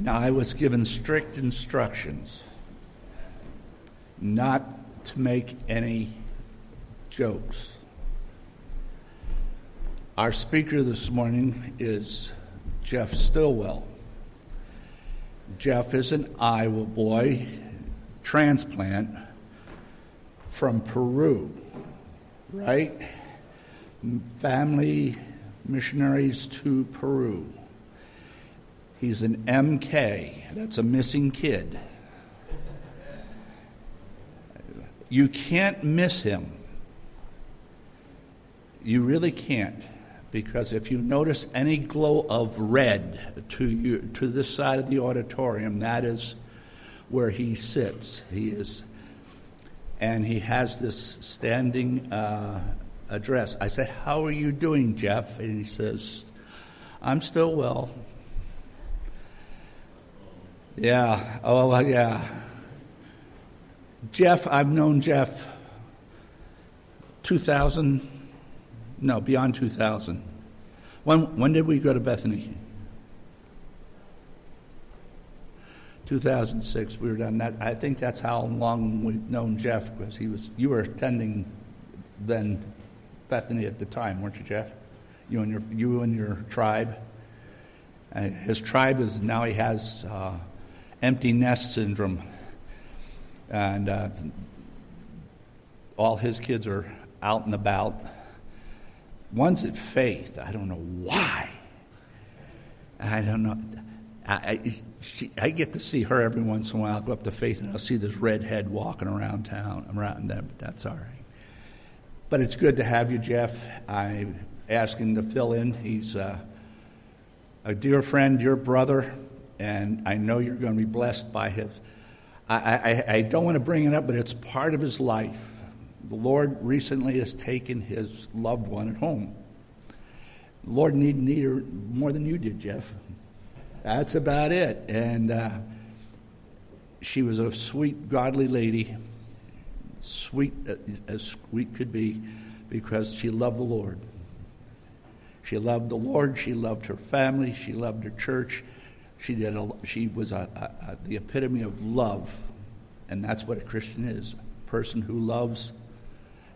Now, I was given strict instructions not to make any jokes. Our speaker this morning is Jeff Stillwell. Jeff is an Iowa boy, transplant from Peru, right? Family missionaries to Peru. He's an MK, that's a missing kid. You can't miss him. You really can't. Because if you notice any glow of red to, you, to this side of the auditorium, that is where he sits. He is, and he has this standing uh, address. I said, How are you doing, Jeff? And he says, I'm still well. Yeah, oh, yeah. Jeff, I've known Jeff 2000, no, beyond 2000. When, when did we go to Bethany? 2006. We were done that. I think that's how long we've known Jeff because he was. You were attending then Bethany at the time, weren't you, Jeff? You and your you and your tribe. Uh, his tribe is now he has uh, empty nest syndrome, and uh, all his kids are out and about. One's at Faith. I don't know why. I don't know. I, I, she, I, get to see her every once in a while. I'll go up to Faith and I'll see this redhead walking around town, I'm around them, but that's all right. But it's good to have you, Jeff. I'm asking to fill in. He's uh, a dear friend, your brother, and I know you're going to be blessed by his. I, I, I don't want to bring it up, but it's part of his life. The Lord recently has taken his loved one at home. The Lord needed need her more than you did, Jeff. That's about it. And uh, she was a sweet, godly lady sweet uh, as sweet could be because she loved the Lord. She loved the Lord. She loved her family. She loved her church. She did. A, she was a, a, the epitome of love, and that's what a Christian is: a person who loves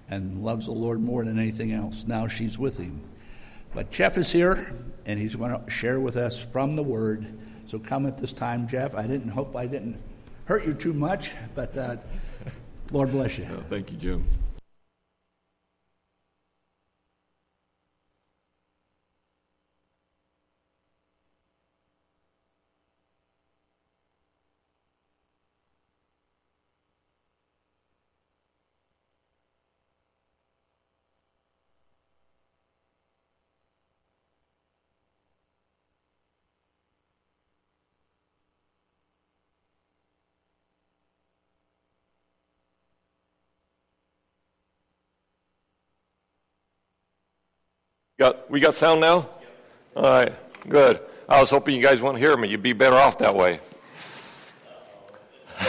and loves the Lord more than anything else. Now she's with him. But Jeff is here, and he's going to share with us from the Word. So come at this time, Jeff. I didn't hope I didn't hurt you too much, but. Uh, Lord bless you. Thank you, Jim. Got, we got sound now? All right, good. I was hoping you guys wouldn't hear me. You'd be better off that way.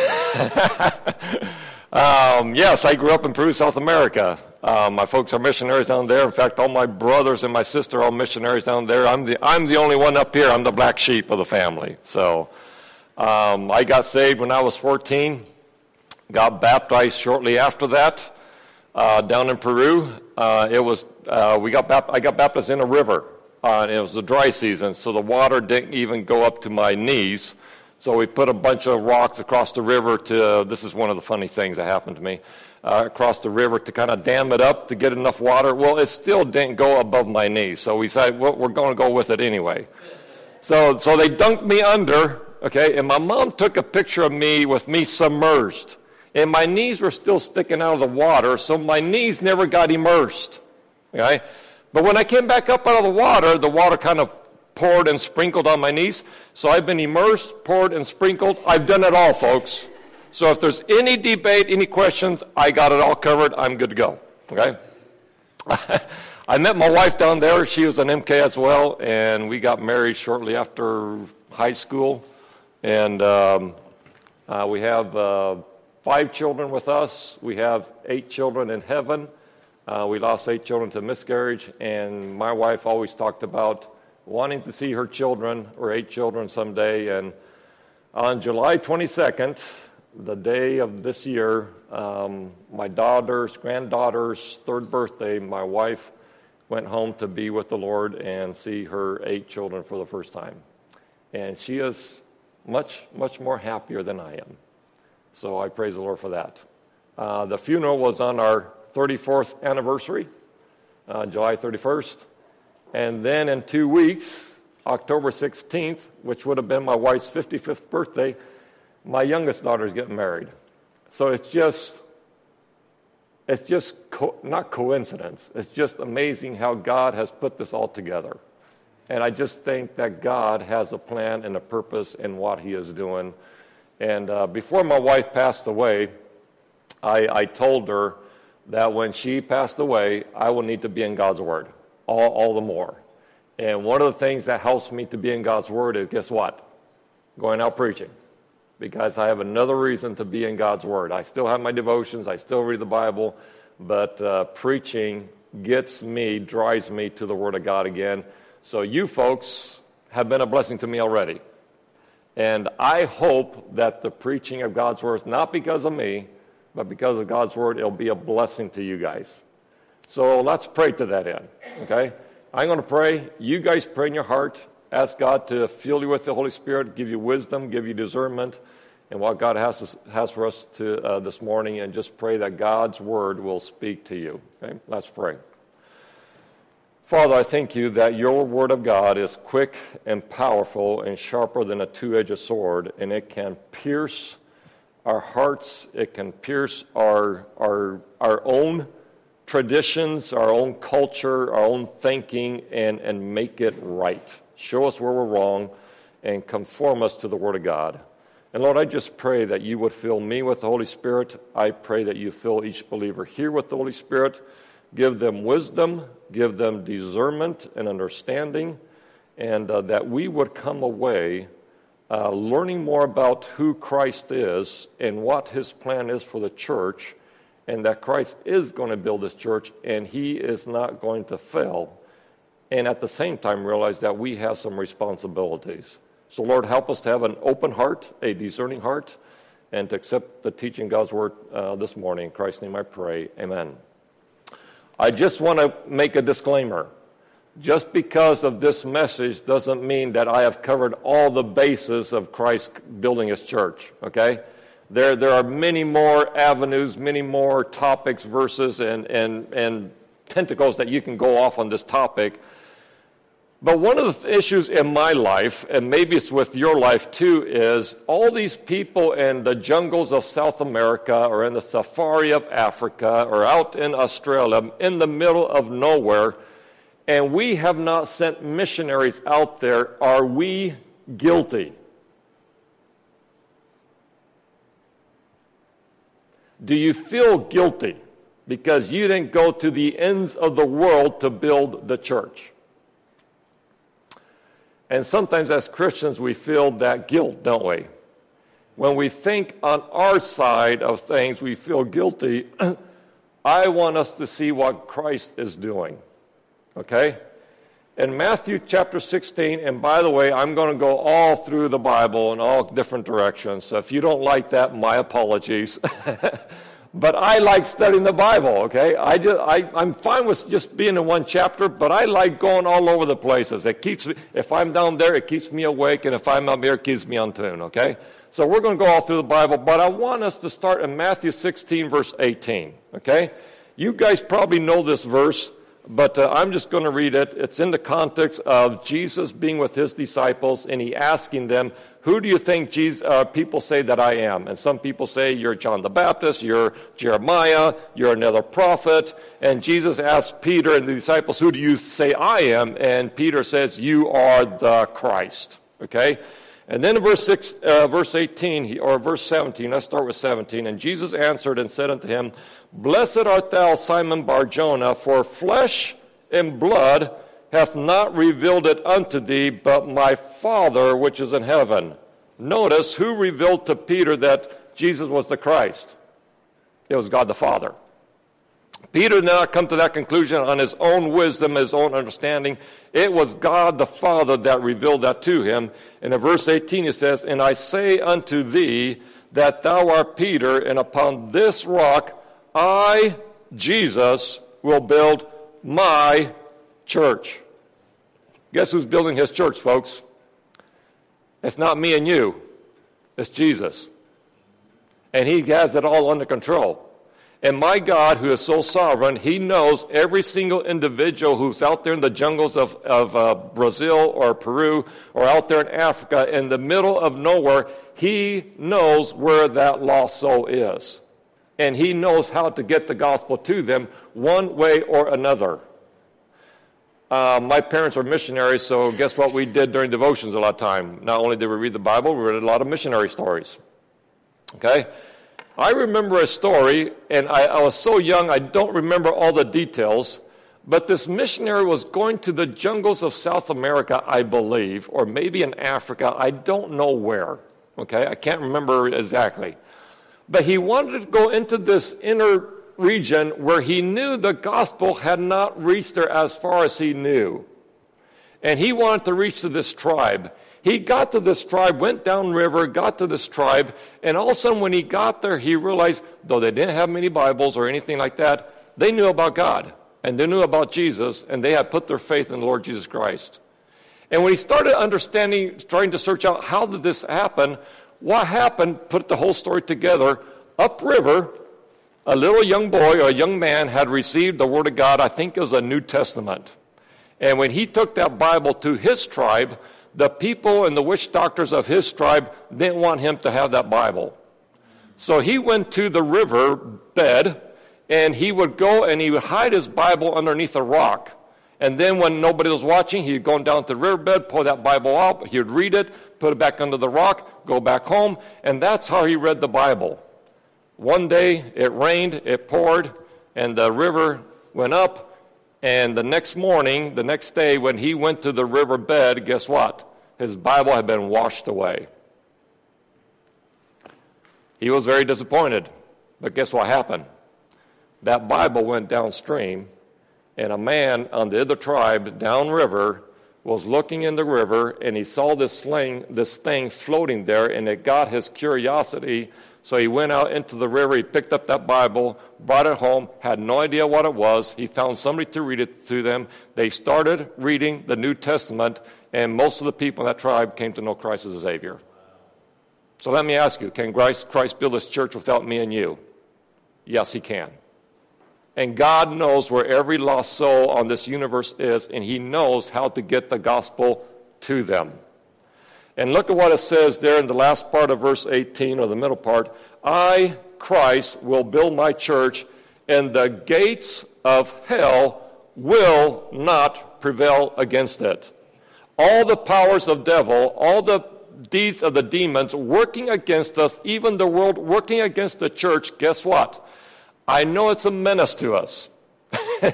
um, yes, I grew up in Peru, South America. Um, my folks are missionaries down there. In fact, all my brothers and my sister are all missionaries down there. I'm the, I'm the only one up here. I'm the black sheep of the family. So um, I got saved when I was 14, got baptized shortly after that uh, down in Peru. Uh, it was uh, we got bap- I got baptized in a river. Uh, it was the dry season, so the water didn't even go up to my knees. So we put a bunch of rocks across the river to. This is one of the funny things that happened to me. Uh, across the river to kind of dam it up to get enough water. Well, it still didn't go above my knees, so we said well, we're going to go with it anyway. So, so they dunked me under, okay, and my mom took a picture of me with me submerged and my knees were still sticking out of the water, so my knees never got immersed. Okay? But when I came back up out of the water, the water kind of poured and sprinkled on my knees. So I've been immersed, poured, and sprinkled. I've done it all, folks. So if there's any debate, any questions, I got it all covered. I'm good to go. Okay? I met my wife down there. She was an MK as well, and we got married shortly after high school. And um, uh, we have. Uh, five children with us. We have eight children in heaven. Uh, we lost eight children to miscarriage, and my wife always talked about wanting to see her children or eight children someday. And On July 22nd, the day of this year, um, my daughter's, granddaughter's third birthday, my wife went home to be with the Lord and see her eight children for the first time. And she is much, much more happier than I am. So I praise the Lord for that. Uh, the funeral was on our 34th anniversary, uh, July 31st. And then in two weeks, October 16th, which would have been my wife's 55th birthday, my youngest daughter is getting married. So it's just, it's just co- not coincidence. It's just amazing how God has put this all together. And I just think that God has a plan and a purpose in what He is doing. And uh, before my wife passed away, I, I told her that when she passed away, I will need to be in God's Word all, all the more. And one of the things that helps me to be in God's Word is guess what? Going out preaching. Because I have another reason to be in God's Word. I still have my devotions, I still read the Bible, but uh, preaching gets me, drives me to the Word of God again. So you folks have been a blessing to me already. And I hope that the preaching of God's Word, not because of me, but because of God's Word, it'll be a blessing to you guys. So let's pray to that end, okay? I'm going to pray. You guys pray in your heart. Ask God to fill you with the Holy Spirit, give you wisdom, give you discernment, and what God has, has for us to, uh, this morning, and just pray that God's word will speak to you. Okay? Let's pray. Father, I thank you that your word of God is quick and powerful and sharper than a two edged sword, and it can pierce our hearts, it can pierce our, our, our own traditions, our own culture, our own thinking, and, and make it right. Show us where we're wrong and conform us to the Word of God. And Lord, I just pray that you would fill me with the Holy Spirit. I pray that you fill each believer here with the Holy Spirit. Give them wisdom, give them discernment and understanding, and uh, that we would come away uh, learning more about who Christ is and what his plan is for the church and that Christ is going to build his church and he is not going to fail. And at the same time, realize that we have some responsibilities. So, Lord, help us to have an open heart, a discerning heart, and to accept the teaching God's word uh, this morning. In Christ's name I pray. Amen. I just want to make a disclaimer. Just because of this message doesn't mean that I have covered all the bases of Christ building his church, okay? There, there are many more avenues, many more topics, verses, and, and, and tentacles that you can go off on this topic. But one of the issues in my life, and maybe it's with your life too, is all these people in the jungles of South America or in the safari of Africa or out in Australia in the middle of nowhere, and we have not sent missionaries out there. Are we guilty? Do you feel guilty because you didn't go to the ends of the world to build the church? And sometimes as Christians, we feel that guilt, don't we? When we think on our side of things, we feel guilty. I want us to see what Christ is doing. Okay? In Matthew chapter 16, and by the way, I'm going to go all through the Bible in all different directions. So if you don't like that, my apologies. but I like studying the Bible, okay? I just, I, I'm fine with just being in one chapter, but I like going all over the places. It keeps me, if I'm down there, it keeps me awake, and if I'm up here, it keeps me on tune, okay? So we're going to go all through the Bible, but I want us to start in Matthew 16, verse 18, okay? You guys probably know this verse but uh, I'm just going to read it. It's in the context of Jesus being with his disciples and he asking them, Who do you think Jesus, uh, people say that I am? And some people say, You're John the Baptist, you're Jeremiah, you're another prophet. And Jesus asks Peter and the disciples, Who do you say I am? And Peter says, You are the Christ. Okay? And then in verse, six, uh, verse 18, or verse 17, let's start with 17. And Jesus answered and said unto him, Blessed art thou, Simon Barjona, for flesh and blood hath not revealed it unto thee, but my Father which is in heaven. Notice who revealed to Peter that Jesus was the Christ. It was God the Father. Peter did not come to that conclusion on his own wisdom, his own understanding. It was God the Father that revealed that to him. And in verse 18 it says, And I say unto thee that thou art Peter, and upon this rock I, Jesus, will build my church. Guess who's building his church, folks? It's not me and you, it's Jesus. And he has it all under control. And my God, who is so sovereign, he knows every single individual who's out there in the jungles of, of uh, Brazil or Peru or out there in Africa in the middle of nowhere. He knows where that lost soul is. And he knows how to get the gospel to them one way or another. Uh, my parents are missionaries, so guess what we did during devotions a lot of time? Not only did we read the Bible, we read a lot of missionary stories. Okay? I remember a story, and I, I, was so young I don't remember all the details, but this missionary was going to the jungles of South America, I believe, or maybe in Africa. I don't know where. Okay, I can't remember exactly. But he wanted to go into this inner region where he knew the gospel had not reached there as far as he knew. And he wanted to reach to this tribe. He got to this tribe, went downriver, got to this tribe, and all of a sudden when he got there, he realized, though they didn't have many Bibles or anything like that, they knew about God, and they knew about Jesus, and they had put their faith in the Lord Jesus Christ. And when he started understanding, trying to search out how did this happen, what happened, put the whole story together, upriver, a little young boy or a young man had received the Word of God, I think it was a New Testament. And when he took that Bible to his tribe, the people and the witch doctors of his tribe didn't want him to have that Bible. So he went to the river bed and he would go and he would hide his Bible underneath a rock. And then when nobody was watching, he'd go down to the riverbed, pull that Bible out, he'd read it, put it back under the rock, go back home, and that's how he read the Bible. One day it rained, it poured, and the river went up, and the next morning, the next day, when he went to the river bed, guess what? His Bible had been washed away. He was very disappointed. But guess what happened? That Bible went downstream, and a man on the other tribe downriver was looking in the river, and he saw this, sling, this thing floating there, and it got his curiosity so he went out into the river, he picked up that Bible, brought it home, had no idea what it was. He found somebody to read it to them. They started reading the New Testament, and most of the people in that tribe came to know Christ as a Savior. So let me ask you can Christ, Christ build his church without me and you? Yes, he can. And God knows where every lost soul on this universe is, and he knows how to get the gospel to them. And look at what it says there in the last part of verse 18, or the middle part I, Christ, will build my church, and the gates of hell will not prevail against it. All the powers of devil, all the deeds of the demons working against us, even the world working against the church, guess what? I know it's a menace to us.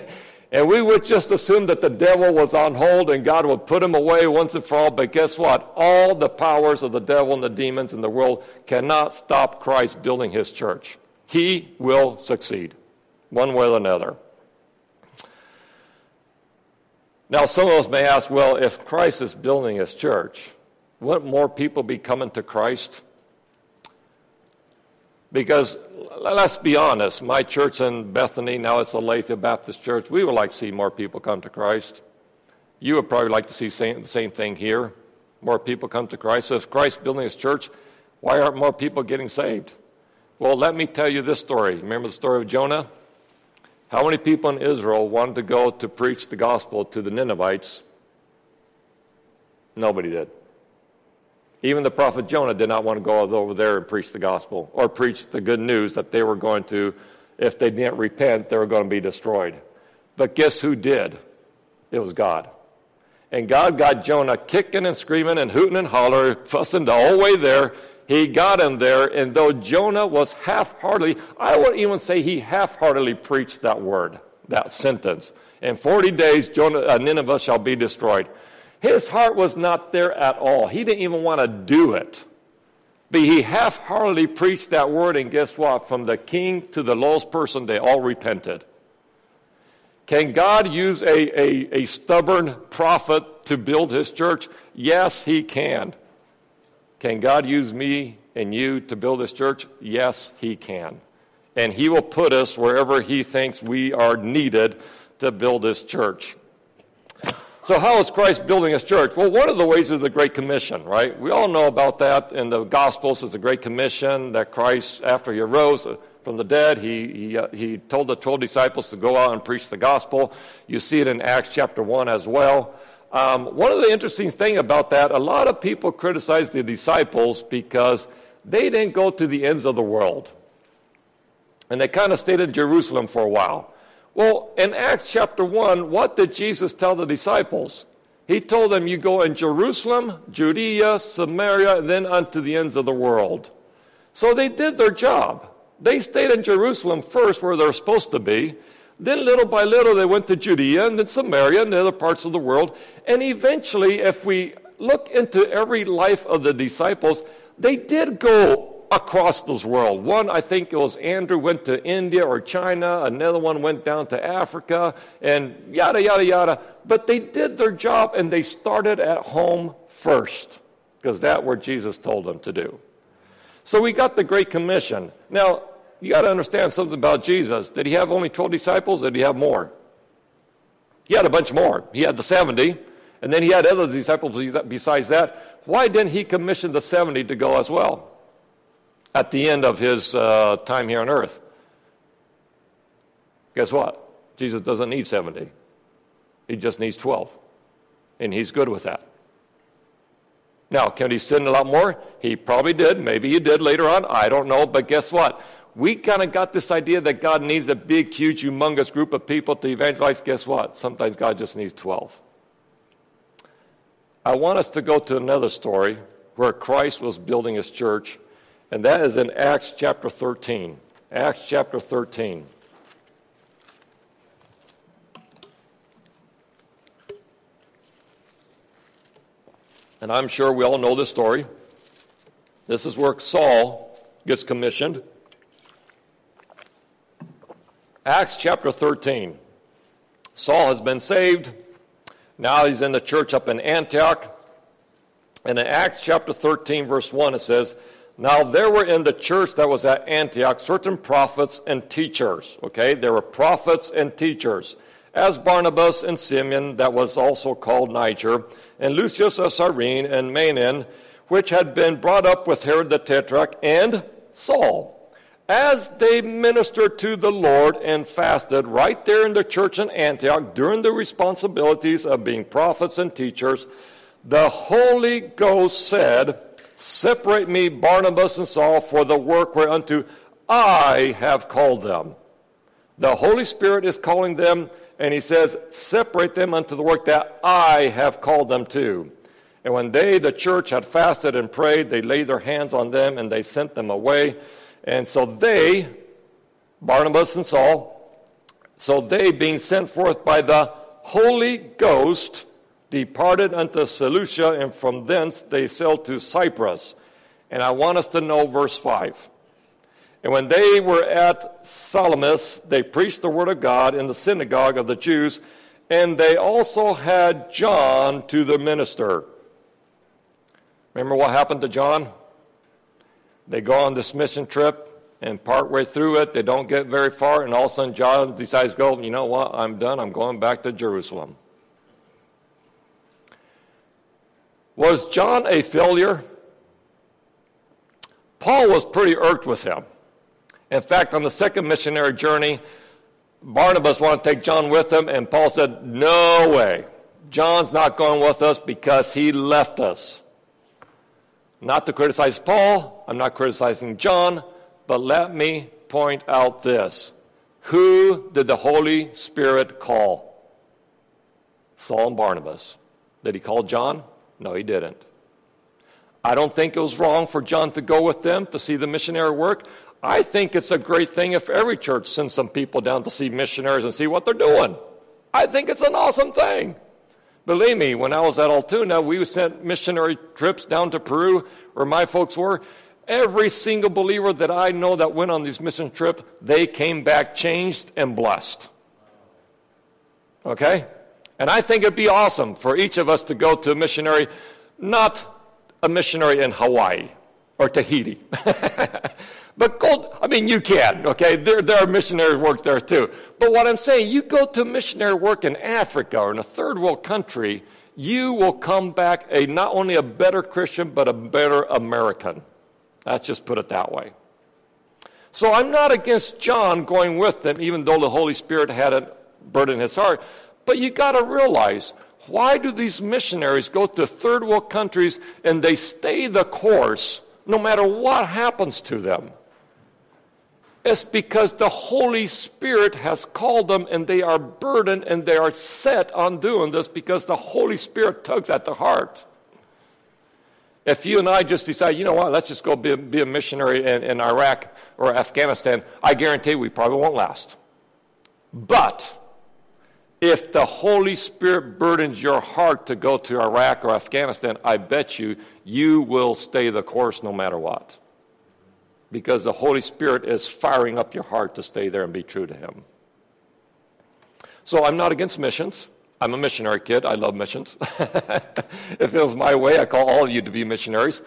And we would just assume that the devil was on hold and God would put him away once and for all. But guess what? All the powers of the devil and the demons in the world cannot stop Christ building his church. He will succeed, one way or another. Now, some of us may ask, well, if Christ is building his church, wouldn't more people be coming to Christ? Because let's be honest, my church in Bethany, now it's the Aletheia Baptist Church, we would like to see more people come to Christ. You would probably like to see same, the same thing here. More people come to Christ. So if Christ's building his church, why aren't more people getting saved? Well, let me tell you this story. Remember the story of Jonah? How many people in Israel wanted to go to preach the gospel to the Ninevites? Nobody did. Even the prophet Jonah did not want to go over there and preach the gospel or preach the good news that they were going to, if they didn't repent, they were going to be destroyed. But guess who did? It was God. And God got Jonah kicking and screaming and hooting and hollering, fussing the whole way there. He got him there, and though Jonah was half heartedly, I would even say he half heartedly preached that word, that sentence. In 40 days, Jonah, uh, Nineveh shall be destroyed. His heart was not there at all. He didn't even want to do it. But he half heartedly preached that word, and guess what? From the king to the lowest person, they all repented. Can God use a, a, a stubborn prophet to build his church? Yes, he can. Can God use me and you to build his church? Yes, he can. And he will put us wherever he thinks we are needed to build his church. So, how is Christ building his church? Well, one of the ways is the Great Commission, right? We all know about that in the Gospels. It's the Great Commission that Christ, after he arose from the dead, he, he, uh, he told the 12 disciples to go out and preach the gospel. You see it in Acts chapter 1 as well. Um, one of the interesting things about that, a lot of people criticize the disciples because they didn't go to the ends of the world. And they kind of stayed in Jerusalem for a while. Well, in Acts chapter 1, what did Jesus tell the disciples? He told them, You go in Jerusalem, Judea, Samaria, and then unto the ends of the world. So they did their job. They stayed in Jerusalem first, where they're supposed to be. Then, little by little, they went to Judea and then Samaria and the other parts of the world. And eventually, if we look into every life of the disciples, they did go across this world. One, I think it was Andrew, went to India or China. Another one went down to Africa and yada, yada, yada. But they did their job and they started at home first because that's where Jesus told them to do. So we got the Great Commission. Now, you got to understand something about Jesus. Did he have only 12 disciples? Did he have more? He had a bunch more. He had the 70, and then he had other disciples besides that. Why didn't he commission the 70 to go as well at the end of his uh, time here on earth? Guess what? Jesus doesn't need 70, he just needs 12. And he's good with that. Now, can he sin a lot more? He probably did. Maybe he did later on. I don't know. But guess what? We kind of got this idea that God needs a big, huge, humongous group of people to evangelize. Guess what? Sometimes God just needs 12. I want us to go to another story where Christ was building his church, and that is in Acts chapter 13. Acts chapter 13. And I'm sure we all know this story. This is where Saul gets commissioned. Acts chapter 13. Saul has been saved. Now he's in the church up in Antioch. And in Acts chapter 13, verse 1, it says, Now there were in the church that was at Antioch certain prophets and teachers. Okay, there were prophets and teachers, as Barnabas and Simeon, that was also called Niger, and Lucius of Cyrene and Manaen, which had been brought up with Herod the Tetrarch, and Saul. As they ministered to the Lord and fasted right there in the church in Antioch during the responsibilities of being prophets and teachers, the Holy Ghost said, Separate me, Barnabas and Saul, for the work whereunto I have called them. The Holy Spirit is calling them and he says, Separate them unto the work that I have called them to. And when they, the church, had fasted and prayed, they laid their hands on them and they sent them away. And so they, Barnabas and Saul, so they, being sent forth by the Holy Ghost, departed unto Seleucia, and from thence they sailed to Cyprus. And I want us to know verse 5. And when they were at Salamis, they preached the word of God in the synagogue of the Jews, and they also had John to the minister. Remember what happened to John? They go on this mission trip, and partway through it, they don't get very far, and all of a sudden John decides go, you know what, I'm done, I'm going back to Jerusalem. Was John a failure? Paul was pretty irked with him. In fact, on the second missionary journey, Barnabas wanted to take John with him, and Paul said, No way. John's not going with us because he left us. Not to criticize Paul, I'm not criticizing John, but let me point out this. Who did the Holy Spirit call? Saul and Barnabas. Did he call John? No, he didn't. I don't think it was wrong for John to go with them to see the missionary work. I think it's a great thing if every church sends some people down to see missionaries and see what they're doing. I think it's an awesome thing. Believe me, when I was at Altoona, we sent missionary trips down to Peru, where my folks were. Every single believer that I know that went on these mission trips, they came back changed and blessed. Okay? And I think it'd be awesome for each of us to go to a missionary, not a missionary in Hawaii or Tahiti. but go, I mean, you can, okay? There, there are missionaries work there too. But what I'm saying, you go to missionary work in Africa or in a third world country, you will come back a not only a better Christian, but a better American. Let's just put it that way. So I'm not against John going with them, even though the Holy Spirit had a burden in his heart. But you got to realize why do these missionaries go to third world countries and they stay the course no matter what happens to them? It's because the Holy Spirit has called them and they are burdened and they are set on doing this because the Holy Spirit tugs at the heart. If you and I just decide, you know what, let's just go be, be a missionary in, in Iraq or Afghanistan, I guarantee we probably won't last. But if the Holy Spirit burdens your heart to go to Iraq or Afghanistan, I bet you, you will stay the course no matter what. Because the Holy Spirit is firing up your heart to stay there and be true to Him. So I'm not against missions. I'm a missionary kid. I love missions. if it was my way, I call all of you to be missionaries.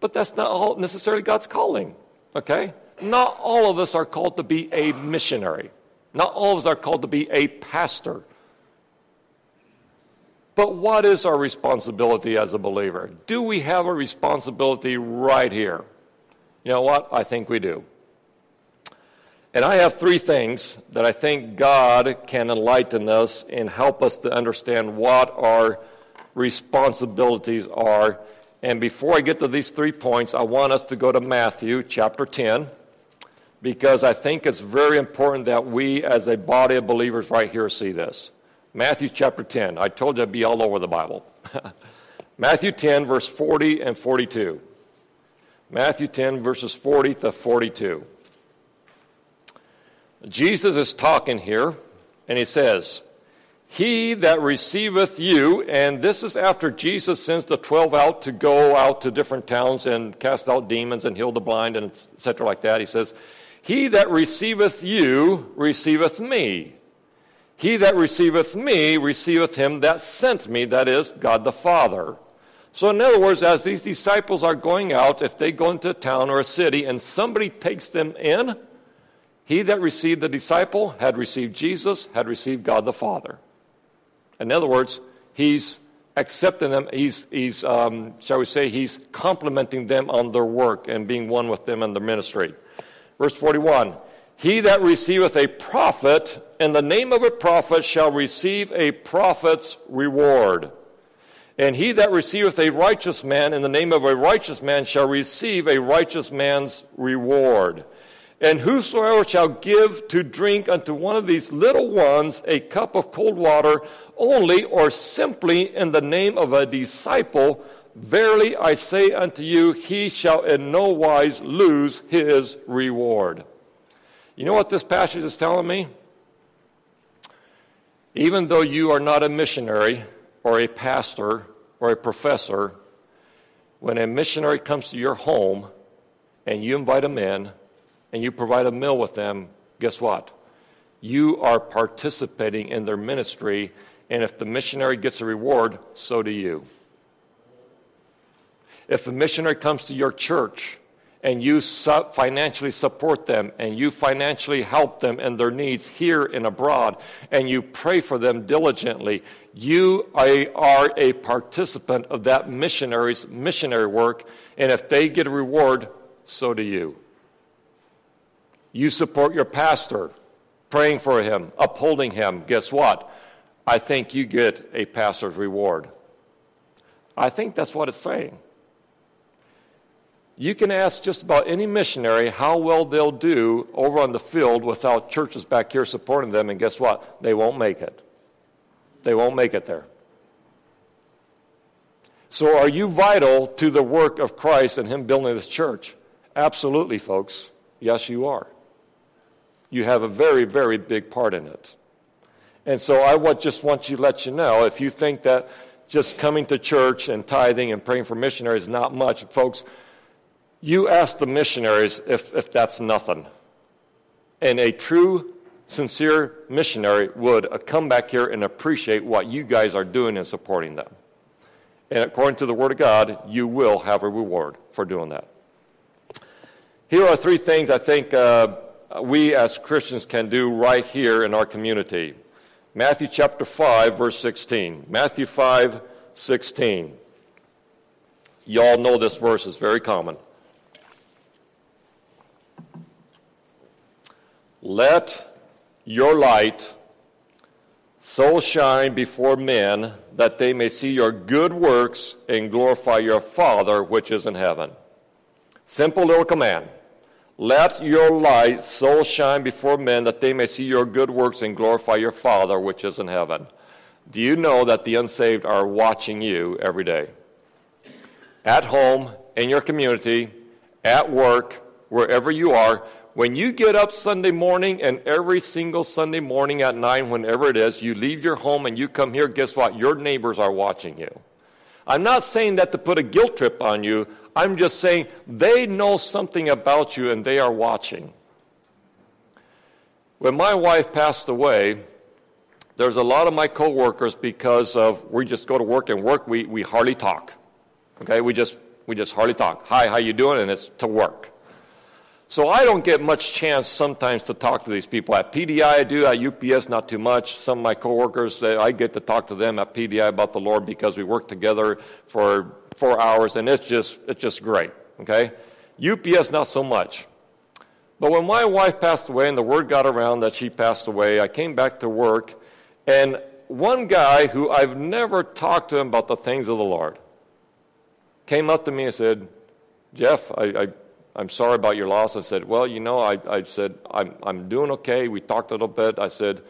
But that's not all necessarily God's calling. Okay? Not all of us are called to be a missionary. Not all of us are called to be a pastor. But what is our responsibility as a believer? Do we have a responsibility right here? You know what? I think we do. And I have three things that I think God can enlighten us and help us to understand what our responsibilities are. And before I get to these three points, I want us to go to Matthew chapter 10 because I think it's very important that we, as a body of believers right here, see this. Matthew chapter 10. I told you I'd be all over the Bible. Matthew 10, verse 40 and 42. Matthew 10, verses 40 to 42. Jesus is talking here, and he says, He that receiveth you, and this is after Jesus sends the 12 out to go out to different towns and cast out demons and heal the blind and etc. like that. He says, He that receiveth you receiveth me. He that receiveth me receiveth him that sent me, that is, God the Father. So, in other words, as these disciples are going out, if they go into a town or a city and somebody takes them in, he that received the disciple had received Jesus, had received God the Father. In other words, he's accepting them, he's, he's um, shall we say, he's complimenting them on their work and being one with them in their ministry. Verse 41 He that receiveth a prophet in the name of a prophet shall receive a prophet's reward. And he that receiveth a righteous man in the name of a righteous man shall receive a righteous man's reward. And whosoever shall give to drink unto one of these little ones a cup of cold water only or simply in the name of a disciple, verily I say unto you, he shall in no wise lose his reward. You know what this passage is telling me? Even though you are not a missionary or a pastor or a professor, when a missionary comes to your home and you invite them in, and you provide a meal with them, guess what? You are participating in their ministry, and if the missionary gets a reward, so do you. If a missionary comes to your church and you financially support them and you financially help them in their needs here and abroad and you pray for them diligently, you are a participant of that missionary's missionary work, and if they get a reward, so do you. You support your pastor, praying for him, upholding him. Guess what? I think you get a pastor's reward. I think that's what it's saying. You can ask just about any missionary how well they'll do over on the field without churches back here supporting them, and guess what? They won't make it. They won't make it there. So, are you vital to the work of Christ and Him building this church? Absolutely, folks. Yes, you are you have a very, very big part in it. And so I would just want you to let you know if you think that just coming to church and tithing and praying for missionaries is not much, folks, you ask the missionaries if, if that's nothing. And a true sincere missionary would come back here and appreciate what you guys are doing and supporting them. And according to the Word of God, you will have a reward for doing that. Here are three things I think uh, we as Christians can do right here in our community. Matthew chapter 5, verse 16. Matthew 5, 16. Y'all know this verse, it's very common. Let your light so shine before men that they may see your good works and glorify your Father which is in heaven. Simple little command. Let your light so shine before men that they may see your good works and glorify your Father which is in heaven. Do you know that the unsaved are watching you every day? At home, in your community, at work, wherever you are, when you get up Sunday morning and every single Sunday morning at 9, whenever it is, you leave your home and you come here, guess what? Your neighbors are watching you. I'm not saying that to put a guilt trip on you. I'm just saying they know something about you and they are watching. When my wife passed away, there's a lot of my coworkers because of we just go to work and work we, we hardly talk. Okay, we just we just hardly talk. Hi, how you doing? And it's to work. So I don't get much chance sometimes to talk to these people. At PDI I do, at UPS not too much. Some of my coworkers, I get to talk to them at PDI about the Lord because we work together for four hours, and it's just, it's just great, okay? UPS, not so much. But when my wife passed away and the word got around that she passed away, I came back to work, and one guy who I've never talked to him about the things of the Lord came up to me and said, Jeff, I, I, am sorry about your loss. I said, Well, you know, I, I said, I'm, I'm doing okay. We talked a little bit. I said,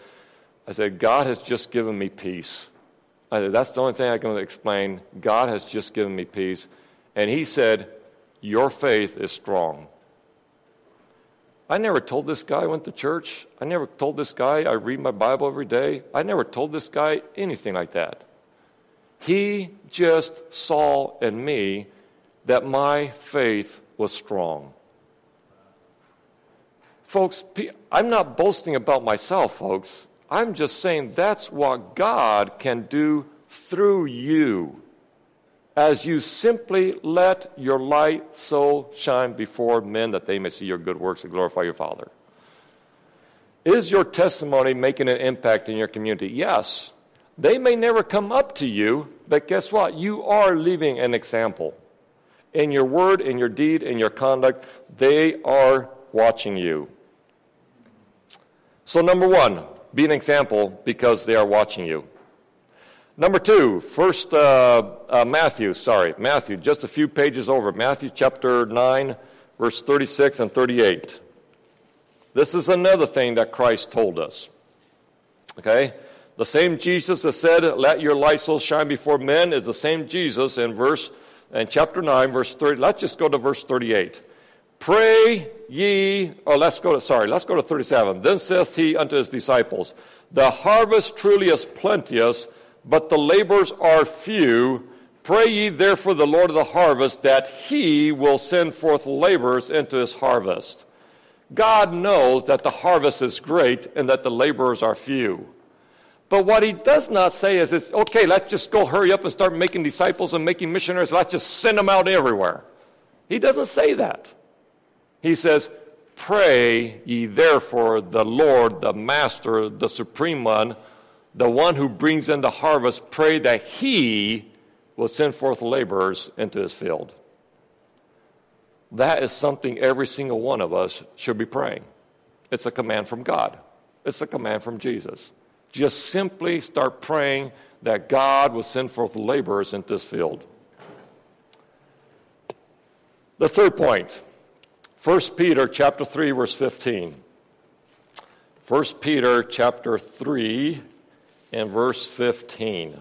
I said, God has just given me peace. I said, That's the only thing I can explain. God has just given me peace. And he said, Your faith is strong. I never told this guy I went to church. I never told this guy I read my Bible every day. I never told this guy anything like that. He just saw in me that my faith was strong. Folks, I'm not boasting about myself, folks. I'm just saying that's what God can do through you as you simply let your light so shine before men that they may see your good works and glorify your Father. Is your testimony making an impact in your community? Yes. They may never come up to you, but guess what? You are leaving an example. In your word, in your deed, in your conduct, they are watching you. So, number one, be an example because they are watching you. Number two, first uh, uh, Matthew, sorry, Matthew, just a few pages over. Matthew chapter 9, verse 36 and 38. This is another thing that Christ told us. Okay? The same Jesus that said, Let your light so shine before men, is the same Jesus in verse in chapter 9, verse 30. Let's just go to verse 38. Pray ye, or let's go to, sorry, let's go to 37. Then saith he unto his disciples, The harvest truly is plenteous, but the laborers are few. Pray ye therefore the Lord of the harvest that he will send forth laborers into his harvest. God knows that the harvest is great and that the laborers are few. But what he does not say is, okay, let's just go hurry up and start making disciples and making missionaries. Let's just send them out everywhere. He doesn't say that. He says, Pray ye therefore the Lord, the Master, the Supreme One, the one who brings in the harvest, pray that he will send forth laborers into his field. That is something every single one of us should be praying. It's a command from God, it's a command from Jesus. Just simply start praying that God will send forth laborers into this field. The third point 1 Peter chapter 3 verse 15. 1 Peter chapter 3 and verse 15.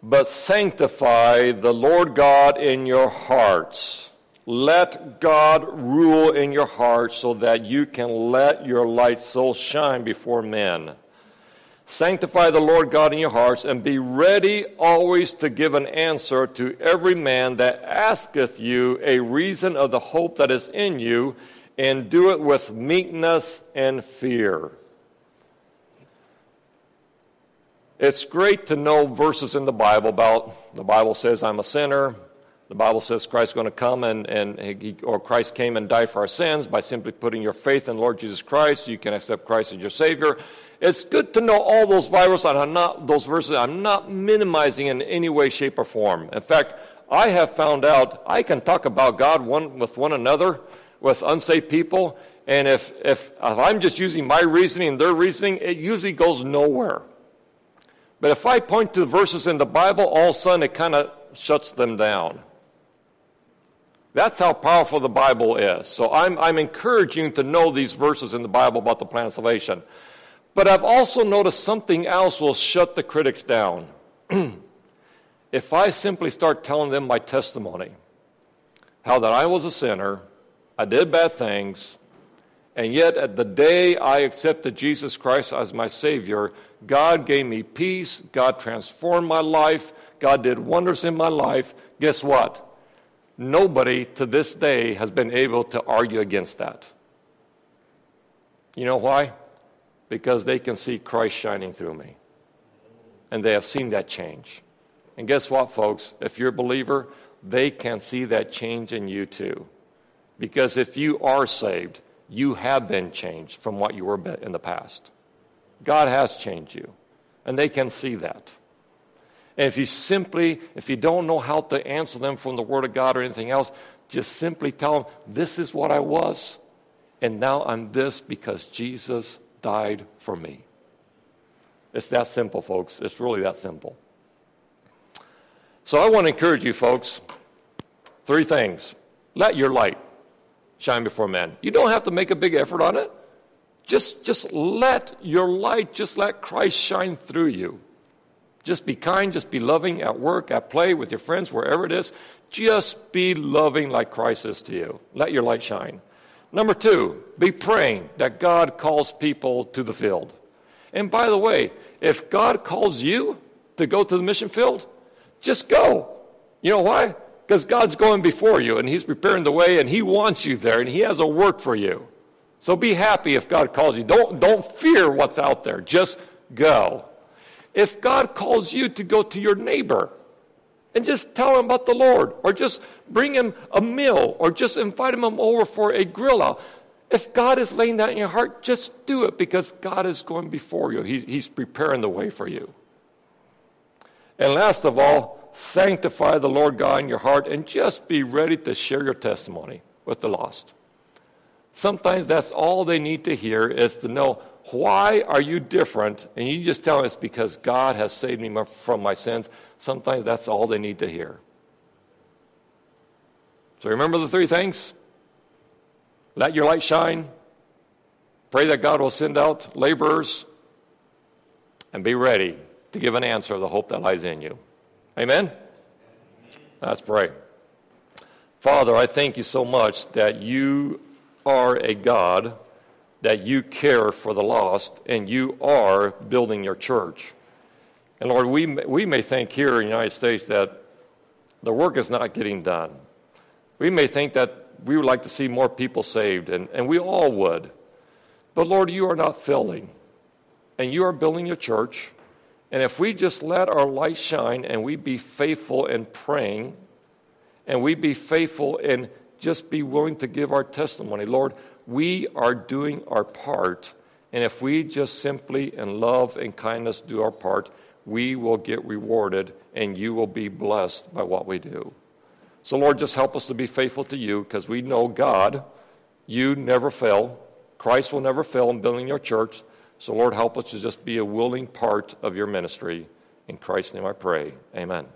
But sanctify the Lord God in your hearts. Let God rule in your heart so that you can let your light so shine before men Sanctify the Lord God in your hearts, and be ready always to give an answer to every man that asketh you a reason of the hope that is in you, and do it with meekness and fear. It's great to know verses in the Bible about the Bible says, I'm a sinner. The Bible says Christ's going to come and, and he, or Christ came and died for our sins by simply putting your faith in Lord Jesus Christ. You can accept Christ as your Savior. It's good to know all those verses. I'm not, those verses. I'm not minimizing in any way, shape, or form. In fact, I have found out I can talk about God one, with one another, with unsaved people, and if, if, if I'm just using my reasoning and their reasoning, it usually goes nowhere. But if I point to verses in the Bible, all of a sudden it kind of shuts them down. That's how powerful the Bible is. So I'm, I'm encouraging to know these verses in the Bible about the plan of salvation. But I've also noticed something else will shut the critics down. if I simply start telling them my testimony, how that I was a sinner, I did bad things, and yet at the day I accepted Jesus Christ as my Savior, God gave me peace. God transformed my life. God did wonders in my life. Guess what? Nobody to this day has been able to argue against that. You know why? Because they can see Christ shining through me. And they have seen that change. And guess what, folks? If you're a believer, they can see that change in you too. Because if you are saved, you have been changed from what you were in the past. God has changed you, and they can see that. And if you simply, if you don't know how to answer them from the Word of God or anything else, just simply tell them, This is what I was, and now I'm this because Jesus died for me. It's that simple, folks. It's really that simple. So I want to encourage you, folks, three things. Let your light shine before men. You don't have to make a big effort on it. Just, just let your light, just let Christ shine through you. Just be kind, just be loving at work, at play, with your friends, wherever it is. Just be loving like Christ is to you. Let your light shine. Number two, be praying that God calls people to the field. And by the way, if God calls you to go to the mission field, just go. You know why? Because God's going before you and He's preparing the way and He wants you there and He has a work for you. So be happy if God calls you. Don't, don't fear what's out there. Just go. If God calls you to go to your neighbor and just tell him about the Lord, or just bring him a meal, or just invite him over for a grill out, if God is laying that in your heart, just do it because God is going before you. He, he's preparing the way for you. And last of all, sanctify the Lord God in your heart and just be ready to share your testimony with the lost. Sometimes that's all they need to hear is to know why are you different? And you just tell them it's because God has saved me from my sins. Sometimes that's all they need to hear. So remember the three things? Let your light shine. Pray that God will send out laborers. And be ready to give an answer of the hope that lies in you. Amen? Let's pray. Father, I thank you so much that you are a God, that you care for the lost, and you are building your church. And Lord, we, we may think here in the United States that the work is not getting done. We may think that we would like to see more people saved, and, and we all would. But Lord, you are not filling, and you are building your church. And if we just let our light shine and we be faithful in praying, and we be faithful in just be willing to give our testimony. Lord, we are doing our part. And if we just simply in love and kindness do our part, we will get rewarded and you will be blessed by what we do. So, Lord, just help us to be faithful to you because we know, God, you never fail. Christ will never fail in building your church. So, Lord, help us to just be a willing part of your ministry. In Christ's name I pray. Amen.